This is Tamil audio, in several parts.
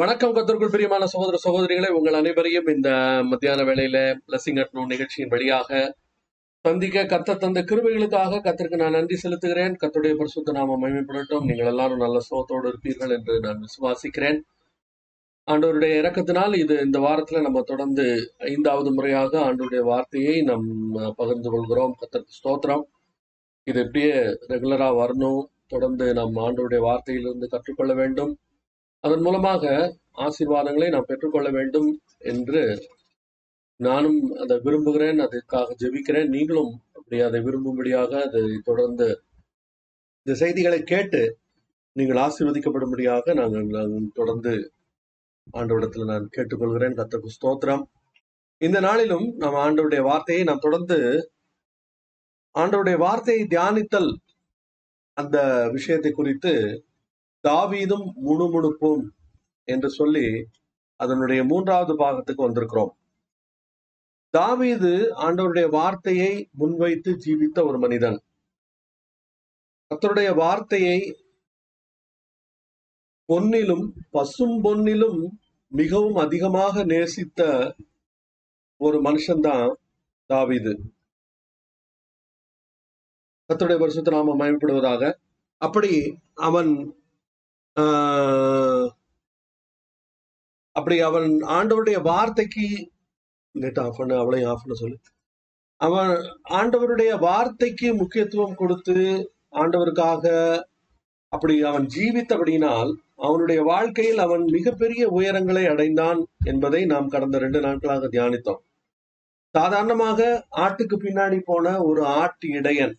வணக்கம் கத்தருக்குள் பிரியமான சகோதர சகோதரிகளை உங்கள் அனைவரையும் இந்த மத்தியான வேளையில பிளஸிங் அட்னோ நிகழ்ச்சியின் வழியாக சந்திக்க கத்த தந்த கிருபைகளுக்காக கத்திற்கு நான் நன்றி செலுத்துகிறேன். கத்துடைய பரிசுத்த நாம மகிமைப்படட்டும். நீங்கள் எல்லாரும் நல்ல சுகத்தோடு இருப்பீர்கள் என்று நான் விசுவாசிக்கிறேன். ஆண்டவருடைய இறக்கத்தினால் இது இந்த வாரத்துல நம்ம தொடர்ந்து ஐந்தாவது முறையாக ஆண்டவருடைய வார்த்தையை நம் பகிர்ந்து கொள்கிறோம். கத்திற்கு ஸ்தோத்திரம். இது எப்படியே ரெகுலரா வரணும். தொடர்ந்து நம் ஆண்டவருடைய வார்த்தையிலிருந்து கற்றுக்கொள்ள வேண்டும். அதன் மூலமாக ஆசீர்வாதங்களை நாம் பெற்றுக்கொள்ள வேண்டும் என்று நானும் அதை விரும்புகிறேன் அதற்காக ஜெபிக்கிறேன். நீங்களும் அப்படி அதை விரும்பும்படியாக அதை தொடர்ந்து இந்த செய்திகளை கேட்டு நீங்கள் ஆசீர்வதிக்கப்படும்படியாக நாங்கள் நாங்கள் தொடர்ந்து ஆண்டவரிடத்தில் நான் கேட்டுக்கொள்கிறேன். கத்தருக்கு ஸ்தோத்திரம். இந்த நாளிலும் நாம் ஆண்டவருடைய வார்த்தையை நாம் தொடர்ந்து ஆண்டவருடைய வார்த்தையை தியானித்தல் அந்த விஷயத்தை குறித்து தாவீதும் முணுமுணுப்பும் என்று சொல்லி அதனுடைய மூன்றாவது பாகத்துக்கு வந்திருக்கிறோம். தாவீது ஆண்டவருடைய வார்த்தையை முன்வைத்து ஜீவித்த ஒரு மனிதன். கர்த்தருடைய வார்த்தையை பொன்னிலும் பசும் பொன்னிலும் மிகவும் அதிகமாக நேசித்த ஒரு மனுஷன்தான் தாவீது. கர்த்தருடைய வருஷத்தை நாம மயப்படுவதாக அப்படி அவன் அப்படி அவன் ஆண்டவருடைய வார்த்தைக்கு நெட் ஆஃப் பண்ண அவளையும் ஆஃப் பண்ண சொல்லு. அவன் ஆண்டவருடைய வார்த்தைக்கு முக்கியத்துவம் கொடுத்து ஆண்டவருக்காக அப்படி அவன் ஜீவித்தபடியினால் அவனுடைய வாழ்க்கையில் அவன் மிகப்பெரிய உயரங்களை அடைந்தான் என்பதை நாம் கடந்த ரெண்டு நாட்களாக தியானித்தோம். சாதாரணமாக ஆட்டுக்கு பின்னாடி போன ஒரு ஆட்டு இடையன்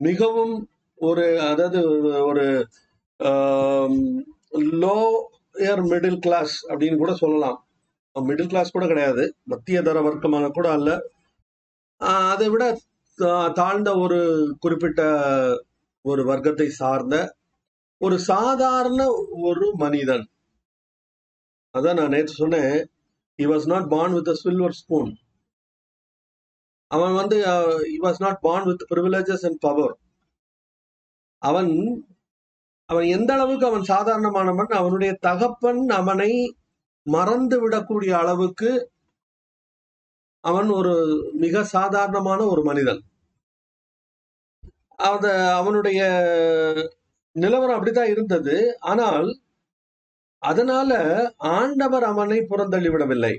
மிகவும் ஒரு அதாவது ஒரு லோயர் மிடில் கிளாஸ் அப்படின்னு கூட சொல்லலாம். மிடில் கிளாஸ் கூட கிடையாது. மத்திய தர வர்க்கமாக கூட அல்ல. அதை விட தா- தாழ்ந்த ஒரு குறிப்பிட்ட ஒரு வர்க்கத்தை சார்ந்த ஒரு சாதாரண ஒரு மனிதன். அதான் நான் நேற்று சொன்னேன். He was not born with a silver spoon அவன் வந்து he was not born with privileges and power அவன் அவன் எந்த அளவுக்கு அவன் சாதாரணமானவன் அவனுடைய தகப்பன் அவனை மறந்து விடக்கூடிய அளவுக்கு அவன் ஒரு மிக சாதாரணமான ஒரு மனிதன். அத அவனுடைய நிலவரம் அப்படித்தான் இருந்தது. ஆனால் அதனால ஆண்டவர் அவனை புறந்தள்ளி விடவில்லை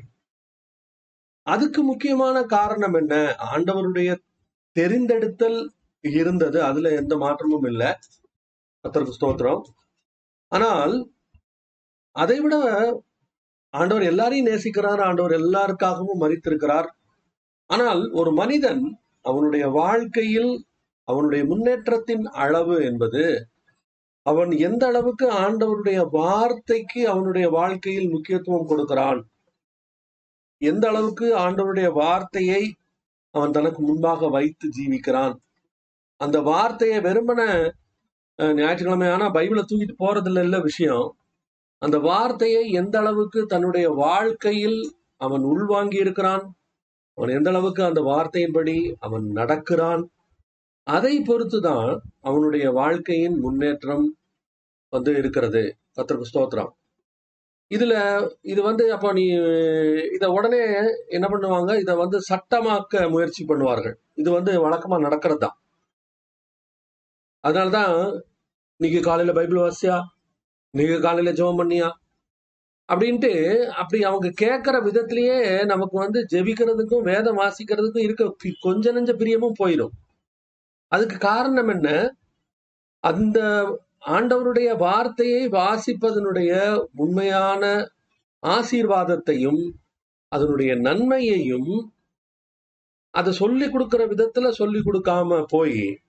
அதுக்கு முக்கியமான காரணம் என்ன? ஆண்டவருடைய தெரிந்தெடுத்தல் இருந்தது. அதுல எந்த மாற்றமும் இல்லை. கத்தருக்கு ஸ்தோத்திரம். ஆனால் அதை விட ஆண்டவர் எல்லாரையும் நேசிக்கிறார் ஆண்டவர் எல்லாருக்காகவும் மறித்திருக்கிறார் ஆனால் ஒரு மனிதன் அவனுடைய வாழ்க்கையில் அவனுடைய முன்னேற்றத்தின் அளவு என்பது அவன் எந்த அளவுக்கு ஆண்டவருடைய வார்த்தைக்கு அவனுடைய வாழ்க்கையில் முக்கியத்துவம் கொடுக்கிறான்? எந்த அளவுக்கு ஆண்டவருடைய வார்த்தையை அவன் தனக்கு முன்பாக வைத்து ஜீவிக்கிறான்? அந்த வார்த்தையை வெறுமன ஞாயிற்றுக்கிழமை. ஆனால் பைபிளை தூக்கிட்டு போறதுல இல்ல விஷயம். அந்த வார்த்தையை எந்த அளவுக்கு தன்னுடைய வாழ்க்கையில் அவன் உள்வாங்கி இருக்கிறான்? அவன் எந்த அளவுக்கு அந்த வார்த்தையின்படி அவன் நடக்கிறான்? அதை பொறுத்துதான் அவனுடைய வாழ்க்கையின் முன்னேற்றம் வந்து இருக்கிறது. கத்திற்கு ஸ்தோத்திரம். இதுல இது வந்து அப்போ நீ இத உடனே என்ன பண்ணுவாங்க? இதை வந்து சட்டமாக்க முயற்சி பண்ணுவார்கள். இது வந்து வழக்கமா நடக்கிறது தான் அதனாலதான் இன்னைக்கு காலையில பைபிள் வாசியா? இன்னைக்கு காலையில ஜெபம் பண்ணியா? அப்படின்ட்டு அப்படி அவங்க கேட்குற விதத்திலேயே நமக்கு வந்து ஜெபிக்கிறதுக்கும் வேதம் வாசிக்கிறதுக்கும் இருக்க பி- கொஞ்ச நெஞ்ச பிரியமும் போயிடும். அதுக்கு காரணம் என்ன? அந்த ஆண்டவருடைய வார்த்தையை வாசிப்பதனுடைய உண்மையான ஆசீர்வாதத்தையும் அதனுடைய நன்மையையும் அதை சொல்லி கொடுக்கிற விதத்துல சொல்லி கொடுக்காம போய்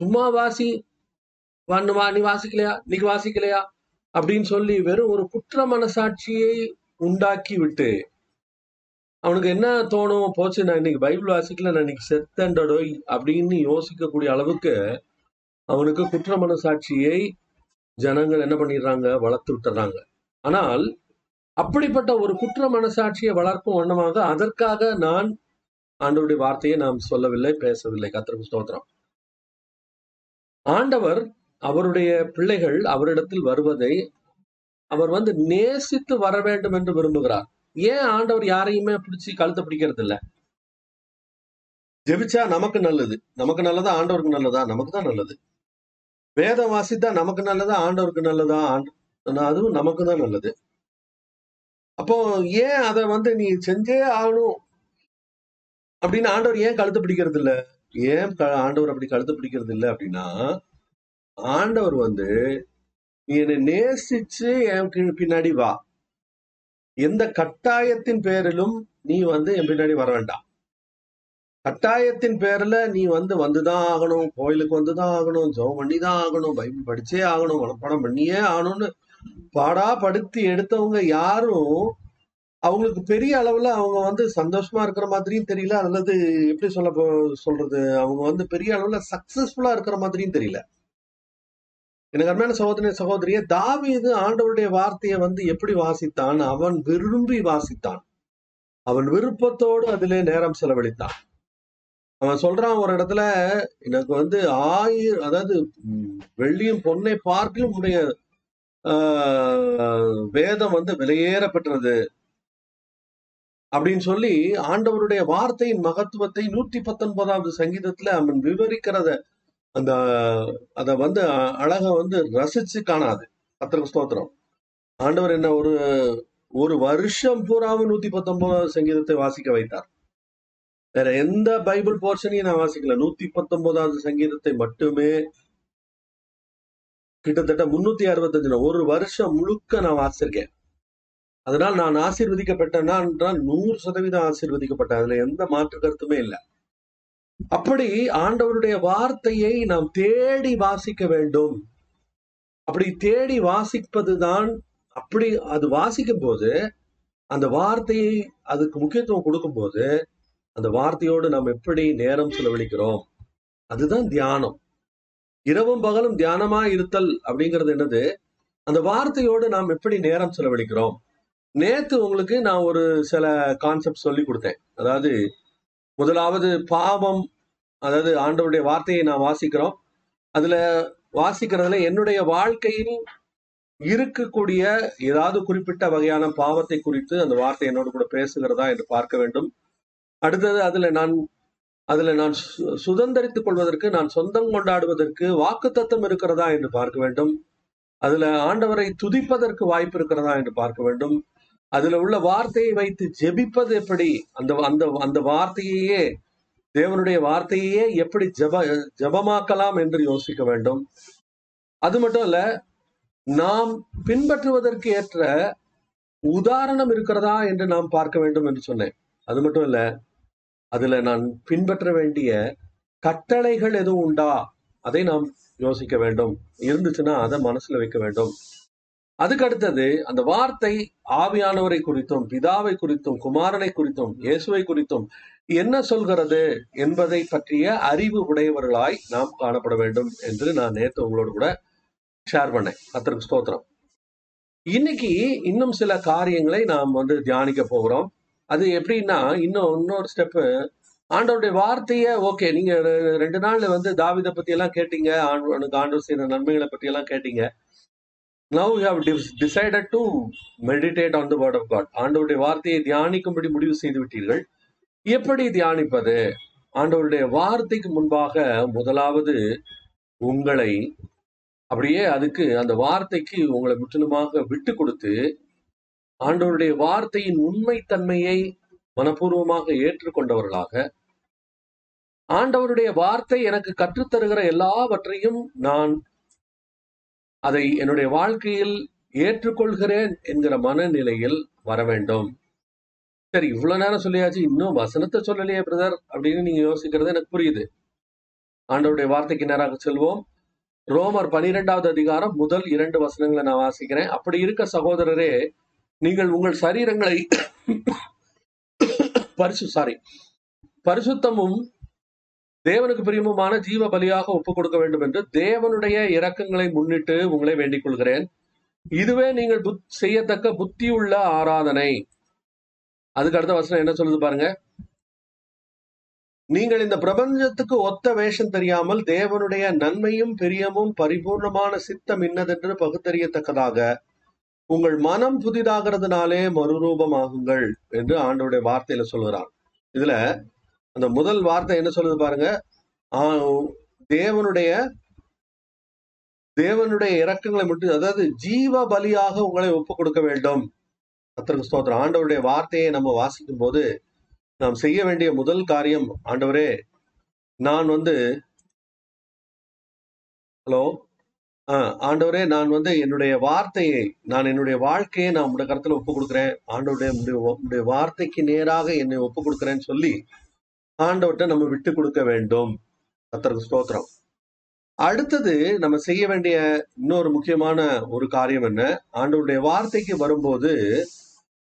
சும்மா வாசி வா வா, நீ வாசிக்கலையா? இன்னைக்கு வாசிக்கலையா? அப்படின்னு சொல்லி வெறும் ஒரு குற்ற மனசாட்சியை உண்டாக்கி விட்டு அவனுக்கு என்ன தோணும்? போச்சு நான் இன்னைக்கு பைபிள் வாசிக்கல நான் இன்னைக்கு செத்தண்டடோய் அப்படின்னு யோசிக்கக்கூடிய அளவுக்கு அவனுக்கு குற்ற மனசாட்சியை ஜனங்கள் என்ன பண்ணிடுறாங்க? வளர்த்து விட்டுறாங்க. ஆனால் அப்படிப்பட்ட ஒரு குற்ற மனசாட்சியை வளர்க்கும் வண்ணமாக அதற்காக நான் ஆண்டவருடைய வார்த்தையை நாம் சொல்லவில்லை பேசவில்லை. கத்திரக்கு ஸ்தோத்திரம். ஆண்டவர் அவருடைய பிள்ளைகள் அவரிடத்தில் வருவதை அவர் வந்து நேசித்து வர வேண்டும் என்று விரும்புகிறார். ஏன் ஆண்டவர் யாரையுமே பிடிச்சி கழுத்தை பிடிக்கிறது இல்ல ஜெபிச்சா நமக்கு நல்லது. நமக்கு நல்லதா? ஆண்டவருக்கு நல்லதா? நமக்கு தான் நல்லது. வேதம் வாசித்தா நமக்கு நல்லதா? ஆண்டவருக்கு நல்லதா? ஆண்ட- அதுவும் நமக்கு தான் நல்லது. அப்போ ஏன் அதை வந்து நீ செஞ்சே ஆகணும் அப்படின்னு ஆண்டவர் ஏன் கழுத்து பிடிக்கிறது இல்லை ஏன் க- ஆண்டவர் அப்படி கழுத்து பிடிக்கிறது இல்ல அப்படின்னா ஆண்டவர் வந்து நீ என்னை நேசிச்சு என் பின்னாடி வா. எந்த கட்டாயத்தின் பேரிலும் நீ வந்து என் பின்னாடி வர வேண்டாம். கட்டாயத்தின் பேர்ல நீ வந்து வந்துதான் ஆகணும் கோயிலுக்கு வந்துதான் ஆகணும் ஜெபம் பண்ணி தான் ஆகணும் பைபிள் படிச்சே ஆகணும் மனப்பாடம் பண்ணியே ஆகணும்னு பாடா படுத்தி எடுத்தவங்க யாரும் அவங்களுக்கு பெரிய அளவுல அவங்க வந்து சந்தோஷமா இருக்கிற மாதிரியும் தெரியல. அல்லது எப்படி சொல்ல போ- சொல்றது? அவங்க வந்து பெரிய அளவுல சக்சஸ்ஃபுல்லா இருக்கிற மாதிரியும் தெரியல. எனக்கு அருமையான சகோதரி சகோதரிய தாவீது ஆண்டவருடைய வார்த்தையை வந்து எப்படி வாசித்தான்? அவன் விரும்பி வாசித்தான். அவன் விருப்பத்தோடு அதிலே நேரம் செலவழித்தான். அவன் சொல்றான் ஒரு இடத்துல எனக்கு வந்து ஆயிரம் அதாவது வெள்ளியும் பொன்னை பார்க்கிலும் உடைய ஆஹ், வேதம் வந்து விலையேற பெற்றது அப்படின்னு சொல்லி ஆண்டவருடைய வார்த்தையின் மகத்துவத்தை நூத்தி பத்தொன்பதாவது சங்கீதத்துல அவன் விவரிக்கிறத அந்த அத வந்து அழக அழகா வந்து ரசிச்சு காணாது. கத்திரக்கு ஸ்தோத்திரம். ஆண்டவர் என்ன ஒரு ஒரு வருஷம் பூராவும் நூத்தி பத்தொன்பதாவது சங்கீதத்தை வாசிக்க வைத்தார். வேற எந்த பைபிள் போர்ஷனையும் நான் வாசிக்கல. நூத்தி பத்தொன்பதாவது சங்கீதத்தை மட்டுமே கிட்டத்தட்ட முன்னூத்தி அறுபத்தஞ்சு ஒரு வருஷம் முழுக்க நான் வாசிச்சிருக்கேன். அதனால் நான் ஆசீர்வதிக்கப்பட்டேன்னா என்றால் நூறு சதவீதம் ஆசீர்வதிக்கப்பட்டேன். அதுல எந்த மாற்று கருத்துமே இல்லை. அப்படி ஆண்டவருடைய வார்த்தையை நாம் தேடி வாசிக்க வேண்டும். அப்படி தேடி வாசிப்பதுதான் அப்படி அது வாசிக்கும் போது அந்த வார்த்தையை அதுக்கு முக்கியத்துவம் கொடுக்கும்போது அந்த வார்த்தையோடு நாம் எப்படி நேரம் செலவழிக்கிறோம்? அதுதான் தியானம். இரவும் பகலும் தியானமா இருத்தல் அப்படிங்கிறது என்னது? அந்த வார்த்தையோடு நாம் எப்படி நேரம் செலவழிக்கிறோம்? நேத்து உங்களுக்கு நான் ஒரு சில கான்செப்ட் சொல்லி கொடுத்தேன். அதாவது முதலாவது பாவம் அதாவது ஆண்டவருடைய வார்த்தையை நான் வாசிக்கிறோம். அதுல வாசிக்கிறதுல என்னுடைய வாழ்க்கையில் இருக்கக்கூடிய ஏதாவது குறிப்பிட்ட வகையான பாவத்தை குறித்து அந்த வார்த்தை என்னோடு கூட பேசுகிறதா என்று பார்க்க வேண்டும். அடுத்தது அதுல நான் அதுல நான் சு- கொள்வதற்கு நான் சொந்தம் கொண்டாடுவதற்கு வாக்குத்தத்தம் இருக்கிறதா என்று பார்க்க வேண்டும். அதுல ஆண்டவரை துதிப்பதற்கு வாய்ப்பு இருக்கிறதா என்று பார்க்க வேண்டும். அதுல உள்ள வார்த்தையை வைத்து ஜெபிப்பது எப்படி? அந்த அந்த அந்த வார்த்தையையே தேவனுடைய வார்த்தையையே எப்படி ஜெப ஜெபமாக்கலாம் என்று யோசிக்க வேண்டும். அது மட்டும் இல்ல நாம் பின்பற்றுவதற்கு ஏற்ற உதாரணம் இருக்கிறதா என்று நாம் பார்க்க வேண்டும் என்று சொன்னேன். அது மட்டும் இல்ல அதுல நான் பின்பற்ற வேண்டிய கட்டளைகள் எதுவும் உண்டா? அதை நாம் யோசிக்க வேண்டும். இருந்துச்சுன்னா அதை மனசுல வைக்க வேண்டும். அதுக்கு அடுத்தது அந்த வார்த்தை ஆவியானவரை குறித்தும் பிதாவை குறித்தும் குமாரனை குறித்தும் இயேசுவை குறித்தும் என்ன சொல்கிறது என்பதை பற்றிய அறிவு உடையவர்களாய் நாம் காணப்பட வேண்டும் என்று நான் நேற்று உங்களோட கூட ஷேர் பண்ணேன். அத்தருக்கு ஸ்தோத்திரம். இன்னைக்கு இன்னும் சில காரியங்களை நாம் வந்து தியானிக்க போகிறோம். அது எப்படின்னா இன்னும் இன்னொரு ஸ்டெப்பு ஆண்டவருடைய வார்த்தையை ஓகே நீங்க ரெ- ரெண்டு நாள்ல வந்து தாவிதை பத்தி எல்லாம் கேட்டீங்க ஆண்டு ஆண்டவர் செய்யற நன்மைகளை பத்தி எல்லாம் கேட்டீங்க. Now you have decided to meditate on the word of God ஆண்டவருடைய வார்த்தையை தியானிக்கும்படி முடிவு செய்து விட்டீர்கள். எப்படி தியானிப்பது? ஆண்டவருடைய வார்த்தைக்கு முன்பாக முதலாவது உங்களை அப்படியே அதுக்கு அந்த வார்த்தைக்கு உங்களை முற்றிலுமாக விட்டு கொடுத்து ஆண்டவருடைய வார்த்தையின் உண்மைத்தன்மையை மனப்பூர்வமாக ஏற்றுக்கொண்டவர்களாக ஆண்டவருடைய வார்த்தை எனக்கு கற்றுத்தருகிற எல்லாவற்றையும் நான் அதை என்னுடைய வாழ்க்கையில் ஏற்றுக்கொள்கிறேன் என்கிற மனநிலையில் வர வேண்டும். சரி இவ்வளவு நேரம் சொல்லியாச்சு இன்னும் வசனத்தை சொல்லலையே பிரதர் அப்படின்னு நீங்க யோசிக்கிறது எனக்கு புரியுது. ஆண்டவருடைய வார்த்தைக்கு நேராக செல்வோம். ரோமர் பனிரெண்டாவது அதிகாரம் முதல் இரண்டு வசனங்களை நான் வாசிக்கிறேன். அப்படி இருக்க சகோதரரே நீங்கள் உங்கள் சரீரங்களை பரிசு சாரி பரிசுத்தமும் தேவனுக்கு பிரியமுமான ஜீவ பலியாக ஒப்புக் கொடுக்க வேண்டும் என்று தேவனுடைய இரக்கங்களை முன்னிட்டு உங்களை வேண்டிக் கொள்கிறேன் இதுவே நீங்கள் புத் செய்யத்தக்க புத்தியுள்ள ஆராதனை. அதுக்கு அடுத்த வசனம் என்ன சொல்லுது பாருங்க? நீங்கள் இந்த பிரபஞ்சத்துக்கு ஒத்த வேஷம் தெரியாமல் தேவனுடைய நன்மையும் பிரியமும் பரிபூர்ணமான சித்தம் இன்னதென்று பகுத்தறியத்தக்கதாக உங்கள் மனம் புதிதாகிறதுனாலே மறுரூபமாகுங்கள் என்று ஆண்டவருடைய வார்த்தையில சொல்கிறான் இதுல அந்த முதல் வார்த்தை என்ன சொல்லுது பாருங்க? தேவனுடைய தேவனுடைய இறக்கங்களை மட்டும் அதாவது ஜீவ பலியாக உங்களை ஒப்பு கொடுக்க வேண்டும். கர்த்தருக்கு ஸ்தோத்திரம். ஆண்டவருடைய வார்த்தையை நம்ம வாசிக்கும் போது நாம் செய்ய வேண்டிய முதல் காரியம் ஆண்டவரே நான் வந்து ஹலோ? ஆண்டவரே நான் வந்து என்னுடைய வார்த்தையை நான் என்னுடைய வாழ்க்கையை நான் உடைய கருத்துல ஒப்பு கொடுக்குறேன். ஆண்டவருடைய வார்த்தைக்கு நேராக என்னை ஒப்பு கொடுக்குறேன்னு சொல்லி ஆண்டவர்கிட்ட நம்ம விட்டு கொடுக்க வேண்டும். கர்த்தருக்கு ஸ்தோத்திரம். அடுத்தது நம்ம செய்ய வேண்டிய இன்னொரு முக்கியமான ஒரு காரியம் என்ன? ஆண்டவருடைய வார்த்தைக்கு வரும்போது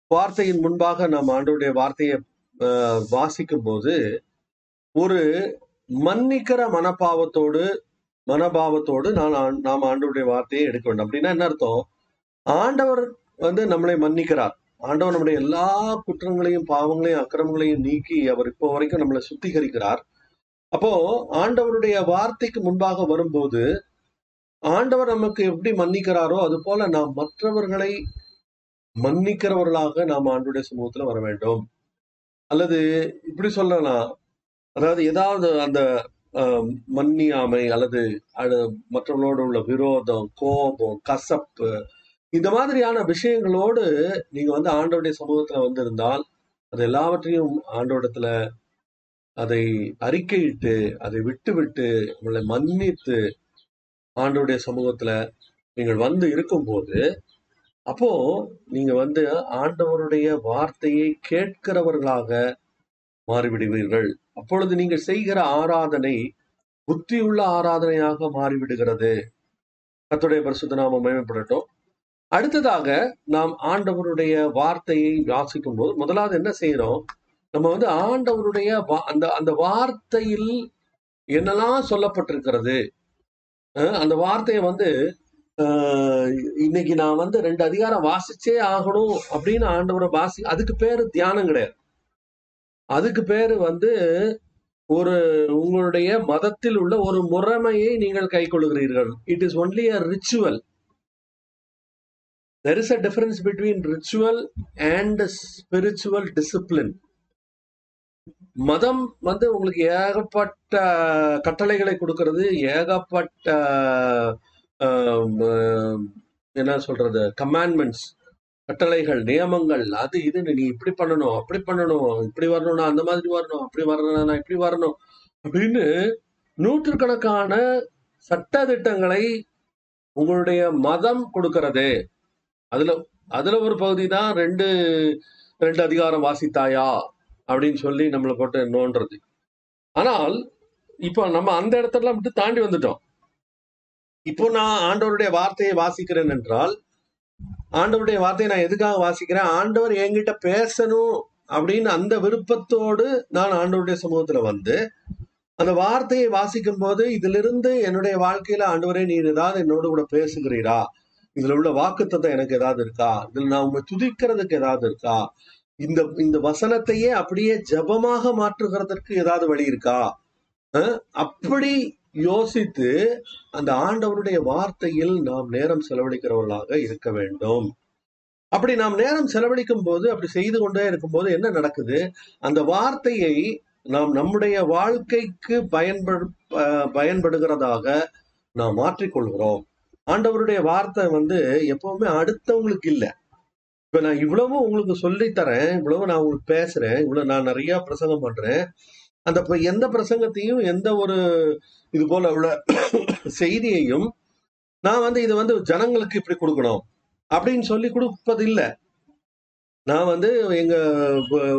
வார்த்தையின் முன்பாக நாம் ஆண்டவருடைய வார்த்தையை அஹ், வாசிக்கும் போது ஒரு மன்னிக்கிற மனப்பாவத்தோடு மனபாவத்தோடு நான் ஆண்- நாம் ஆண்டவருடைய வார்த்தையை எடுக்க வேண்டும். அப்படின்னா என்ன அர்த்தம்? ஆண்டவர் வந்து நம்மளை மன்னிக்கிறார். ஆண்டவர் நம்முடைய எல்லா குற்றங்களையும் பாவங்களையும் அக்கிரமங்களையும் நீக்கி அவர் இப்போ வரைக்கும் நம்மளை சுத்திகரிக்கிறார். அப்போ ஆண்டவருடைய வார்த்தைக்கு முன்பாக வரும்போது ஆண்டவர் நமக்கு எப்படி மன்னிக்கிறாரோ அது போல நாம் மற்றவர்களை மன்னிக்கிறவர்களாக நாம் ஆண்டுடைய சமூகத்துல வர வேண்டும். அல்லது இப்படி சொல்லலாம். அதாவது ஏதாவது அந்த மன்னியாமை அல்லது மற்றவர்களோடு உள்ள விரோதம் கோபம் கசப்பு இந்த மாதிரியான விஷயங்களோடு நீங்க வந்து ஆண்டவருடைய சமூகத்துல வந்திருந்தால் அது எல்லாவற்றையும் ஆண்டோடத்துல அதை அறிக்கையிட்டு அதை விட்டுவிட்டு உங்களை மன்னித்து ஆண்டோடைய சமூகத்துல நீங்கள் வந்து இருக்கும்போது அப்போ நீங்க வந்து ஆண்டவருடைய வார்த்தையை கேட்கிறவர்களாக மாறிவிடுவீர்கள். அப்பொழுது நீங்கள் செய்கிற ஆராதனை புத்தியுள்ள ஆராதனையாக மாறிவிடுகிறது. கத்துடைய பரிசுத்த நாம மகிமைப்படட்டும். அடுத்ததாக நாம் ஆண்டவருடைய வார்த்தையை வாசிக்கும் போது முதலாவது என்ன செய்யறோம் நம்ம வந்து ஆண்டவருடைய அந்த அந்த வார்த்தையில் என்னெல்லாம் சொல்லப்பட்டிருக்கிறது? அந்த வார்த்தையை வந்து இன்னைக்கு நான் வந்து ரெண்டு அதிகாரம் வாசிச்சே ஆகணும் அப்படின்னு ஆண்டவரை வாசி அதுக்கு பேரு தியானம் கிடையாது. அதுக்கு பேரு வந்து ஒரு உங்களுடைய மதத்தில் உள்ள ஒரு முறைமையை நீங்கள் கைக்கொள்கிறீர்கள் it is only a ritual there is a difference between ritual and spiritual discipline மதம் வந்து உங்களுக்கு ஏகப்பட்ட கட்டளைகளை கொடுக்கறது ஏகப்பட்ட என்ன சொல்றது கமாண்ட்மெண்ட்ஸ் கட்டளைகள் நியமங்கள் அது இதுன்னு நீ இப்படி பண்ணணும் அப்படி பண்ணணும் இப்படி வரணும்னா அந்த மாதிரி வரணும் அப்படி வரணும்னா இப்படி வரணும் அப்படின்னு நூற்றுக்கணக்கான சட்ட திட்டங்களை உங்களுடைய மதம் கொடுக்கறது. அதுல அதுல ஒரு பகுதி தான் ரெண்டு ரெண்டு அதிகாரம் வாசித்தாயா? அப்படின்னு சொல்லி நம்மளை போட்டு நோன்றது. ஆனால் இப்போ நம்ம அந்த இடத்தெல்லாம் விட்டு தாண்டி வந்துட்டோம். இப்போ நான் ஆண்டவருடைய வார்த்தையை வாசிக்கிறேன் என்றால் ஆண்டவருடைய வார்த்தையை நான் எதுக்காக வாசிக்கிறேன்? ஆண்டவர் என்கிட்ட பேசணும் அப்படின்னு அந்த விருப்பத்தோடு நான் ஆண்டவருடைய சமூகத்துல வந்து அந்த வார்த்தையை வாசிக்கும் போது இதிலிருந்து என்னுடைய வாழ்க்கையில ஆண்டவரே நீர் ஏதாவது என்னோடு கூட பேசுகிறீரா? இதுல உள்ள வாக்குத்தத்தம் எனக்கு ஏதாவது இருக்கா? இதுல நான் உங்க துதிக்கிறதுக்கு ஏதாவது இருக்கா? இந்த இந்த வசனத்தையே அப்படியே ஜெபமாக மாற்றுகிறதற்கு ஏதாவது வழி இருக்கா? அஹ் அப்படி யோசித்து அந்த ஆண்டவருடைய வார்த்தையில் நாம் நேரம் செலவழிக்கிறவர்களாக இருக்க வேண்டும். அப்படி நாம் நேரம் செலவழிக்கும் போது அப்படி செய்து கொண்டே இருக்கும்போது என்ன நடக்குது? அந்த வார்த்தையை நாம் நம்முடைய வாழ்க்கைக்கு பயன்படு அஹ் பயன்படுகிறதாக நாம் மாற்றிக்கொள்கிறோம். ஆண்டவருடைய வார்த்தை வந்து எப்பவுமே அடுத்தவங்களுக்கு இல்லை. இப்ப நான் இவ்வளவு உங்களுக்கு சொல்லித் தரேன் இவ்வளவு நான் உங்களுக்கு பேசுறேன் இவ்வளவு நான் நிறைய பிரசங்கம் பண்றேன். அந்த எந்த பிரசங்கத்தையும் எந்த ஒரு இது போல உள்ள செய்தியையும் நான் வந்து இது வந்து ஜனங்களுக்கு இப்படி கொடுக்கணும் அப்படின்னு சொல்லி கொடுப்பது நான் வந்து எங்க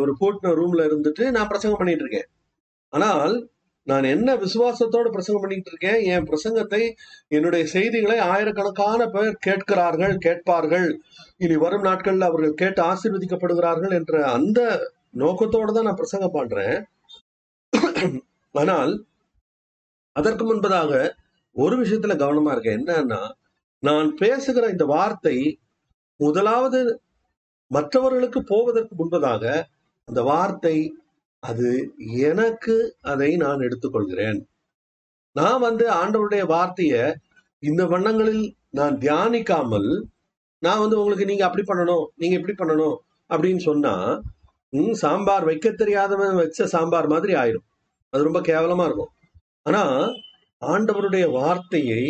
ஒரு கூட்டின ரூம்ல இருந்துட்டு நான் பிரசங்கம் பண்ணிட்டு இருக்கேன். ஆனால் நான் என்ன விசுவாசத்தோடு பிரசங்கம் பண்ணிட்டு இருக்கேன்? என் பிரசங்கத்தை என்னுடைய செய்திகளை ஆயிரக்கணக்கான பேர் கேட்கிறார்கள் கேட்பார்கள். இனி வரும் நாட்களில் அவர்கள் கேட்டு ஆசீர்வதிக்கப்படுகிறார்கள் என்ற அந்த நோக்கத்தோடு தான் நான் பிரசங்கம் பண்றேன். ஆனால் அதற்கு முன்பதாக ஒரு விஷயத்துல கவனமா இருக்கேன். என்னன்னா நான் பேசுகிற இந்த வார்த்தை முதலாவது மற்றவர்களுக்கு போவதற்கு முன்பதாக அந்த வார்த்தை அது எனக்கு அதை நான் எடுத்துக்கொள்கிறேன். நான் வந்து ஆண்டவருடைய வார்த்தைய இந்த வண்ணங்களில் நான் தியானிக்காமல் நான் வந்து உங்களுக்கு நீங்க அப்படி பண்ணணும் நீங்க இப்படி பண்ணணும் அப்படின்னு சொன்னா ம், சாம்பார் வைக்க தெரியாதவன் வச்ச சாம்பார் மாதிரி ஆயிரும். அது ரொம்ப கேவலமா இருக்கும். ஆனா ஆண்டவருடைய வார்த்தையை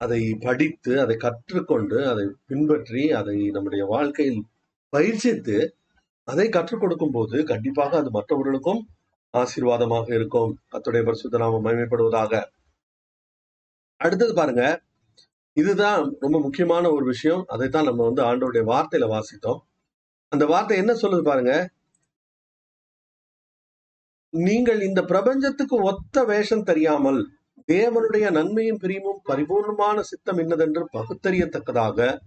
அதை படித்து அதை கற்றுக்கொண்டு அதை பின்பற்றி அதை நம்முடைய வாழ்க்கையில் பயிற்சித்து அதை கற்றுக் கொடுக்கும் போது கண்டிப்பாக அது மற்றவர்களுக்கும் ஆசீர்வாதமாக இருக்கும். கத்துடைய பரிசுத்த நாம மகிமைப்படுவதாக. அடுத்தது பாருங்க. இதுதான் ரொம்ப முக்கியமான ஒரு விஷயம். அதைத்தான் நம்ம வந்து ஆண்டவருடைய வார்த்தையில வாசித்தோம். அந்த வார்த்தை என்ன சொல்லுது பாருங்க? நீங்கள் இந்த பிரபஞ்சத்துக்கு ஒத்த வேஷம் தெரியாமல் தேவனுடைய நன்மையும் பிரியமும் பரிபூர்ணமான சித்தம் என்னதென்று பகுத்தறியத்தக்கதாக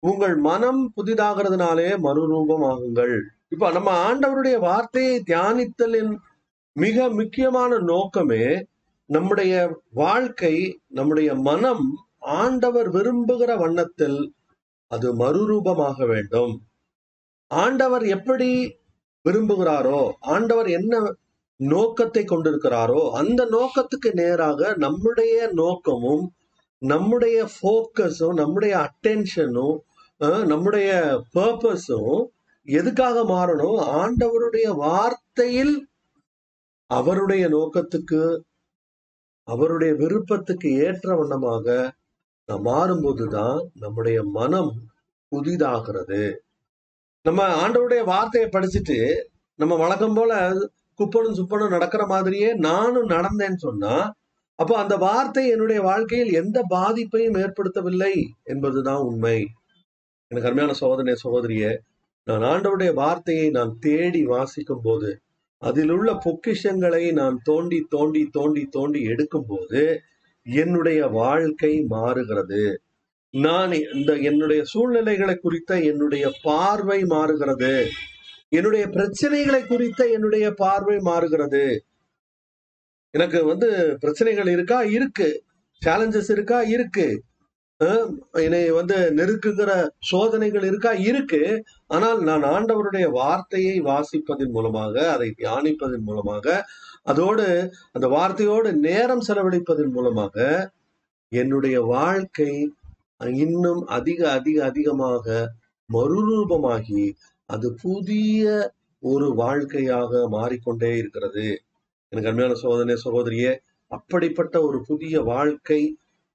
உங்கள் மனம் புதிதாகிறதுனாலே மறுரூபமாகுங்கள் இப்ப நம்ம ஆண்டவருடைய வார்த்தையை தியானித்தலின் மிக முக்கியமான நோக்கமே நம்முடைய வாழ்க்கை நம்முடைய மனம் ஆண்டவர் விரும்புகிற வண்ணத்தில் அது மறுரூபமாக வேண்டும். ஆண்டவர் எப்படி விரும்புகிறாரோ ஆண்டவர் என்ன நோக்கத்தை கொண்டிருக்கிறாரோ அந்த நோக்கத்துக்கு நேராக நம்முடைய நோக்கமும் நம்முடைய ஃபோக்கஸும் நம்முடைய அட்டென்ஷனும் நம்முடைய பர்பஸும் எதுக்காக மாறணும்? ஆண்டவருடைய வார்த்தையில் அவருடைய நோக்கத்துக்கு அவருடைய விருப்பத்துக்கு ஏற்ற வண்ணமாக நாம் மாறும்போதுதான் நம்முடைய மனம் புதிதாகிறது. நம்ம ஆண்டவருடைய வார்த்தையை படிச்சுட்டு நம்ம வழக்கம் போல குப்பனும் சுப்பனும் நடக்கிற மாதிரியே நானும் நடந்தேன்னு சொன்னா அப்போ அந்த வார்த்தை என்னுடைய வாழ்க்கையில் எந்த பாதிப்பையும் ஏற்படுத்தவில்லை என்பதுதான் உண்மை. எனக்கு அருமையான சோதனை சோதரியே நான் ஆண்டவருடைய வார்த்தையை நான் தேடி வாசிக்கும் போது அதில் உள்ள பொக்கிஷங்களை நான் தோண்டி தோண்டி தோண்டி தோண்டி எடுக்கும் போது என்னுடைய வாழ்க்கை மாறுகிறது. நான் இந்த என்னுடைய சூழ்நிலைகளை குறித்த என்னுடைய பார்வை மாறுகிறது. என்னுடைய பிரச்சனைகளை குறித்த என்னுடைய பார்வை மாறுகிறது. எனக்கு வந்து பிரச்சனைகள் இருக்கா? இருக்கு. சேலஞ்சஸ் இருக்கா? இருக்கு. என்னை வந்து நெருக்குகிற சோதனைகள் இருக்கா? இருக்கு. ஆனால் நான் ஆண்டவருடைய வார்த்தையை வாசிப்பதன் மூலமாக அதை தியானிப்பதன் மூலமாக அதோடு அந்த வார்த்தையோடு நேரம் செலவழிப்பதன் மூலமாக என்னுடைய வாழ்க்கை இன்னும் அதிக அதிக அதிகமாக மறுரூபமாகி அது புதிய ஒரு வாழ்க்கையாக மாறிக்கொண்டே இருக்கிறது. எனக்கு அருமையான சோதனை சகோதரியே அப்படிப்பட்ட ஒரு புதிய வாழ்க்கை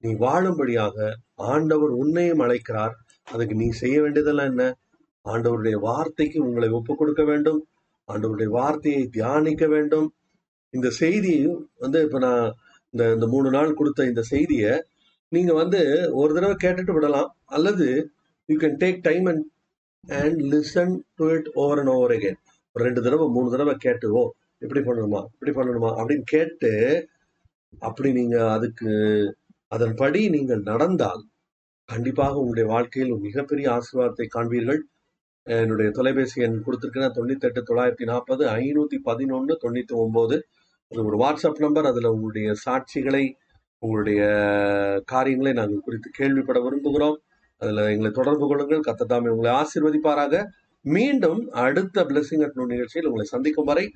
நீ வாழும்படியாக ஆண்டவர் உன்னையும் அழைக்கிறார். அதுக்கு நீ செய்ய வேண்டியதெல்லாம் என்ன? ஆண்டவருடைய வார்த்தைக்கு உங்களை ஒப்பு கொடுக்க வேண்டும். ஆண்டவருடைய வார்த்தையை தியானிக்க வேண்டும். இந்த செய்தியும் வந்து இப்ப நான் இந்த இந்த மூணு நாள் கொடுத்த இந்த செய்தியை நீங்க வந்து ஒரு தடவை கேட்டுட்டு விடலாம். அல்லது you can take time and and listen to it over and over again ஒரு ரெண்டு தடவை மூணு தடவை கேட்டுவோம் இப்படி பண்ணணுமா? இப்படி பண்ணணுமா? அப்படின்னு கேட்டு அப்படி நீங்க அதுக்கு அதன்படி நீங்கள் நடந்தால் கண்டிப்பாக உங்களுடைய வாழ்க்கையில் மிகப்பெரிய ஆசீர்வாதத்தை காண்பீர்கள். என்னுடைய தொலைபேசி எண் கொடுத்துருக்கேன் தொண்ணூத்தி எட்டு தொள்ளாயிரத்தி நாற்பது ஐநூத்தி பதினொன்று தொண்ணூத்தி ஒன்பது அது ஒரு வாட்ஸ்அப் நம்பர் அதுல உங்களுடைய சாட்சிகளை உங்களுடைய காரியங்களை நாங்கள் குறித்து கேள்விப்பட விரும்புகிறோம். அதுல எங்களை தொடர்பு கொள்ளுங்கள். கத்ததாமே உங்களை ஆசீர்வதிப்பாராக. மீண்டும் அடுத்த பிளஸிங் அட் நிகழ்ச்சியில் உங்களை சந்திக்கும் வரை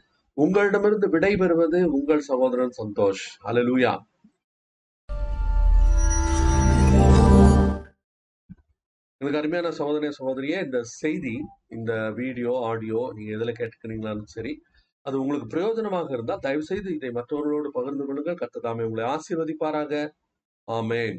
உங்களிடமிருந்து விடைபெறுவது உங்கள் சகோதரன் சந்தோஷ். அலலூயா எனக்கு அருமையான சகோதரிய சகோதரியே இந்த செய்தி இந்த வீடியோ ஆடியோ நீங்க எதுல கேட்டுக்கிறீங்களாலும் சரி அது உங்களுக்கு பிரயோஜனமாக இருந்தால் தயவு செய்து இதை மற்றவர்களோடு பகிர்ந்து கொள்ளுங்கள். கத்ததாமே உங்களை ஆசீர்வதிப்பாராக. ஆமேன்.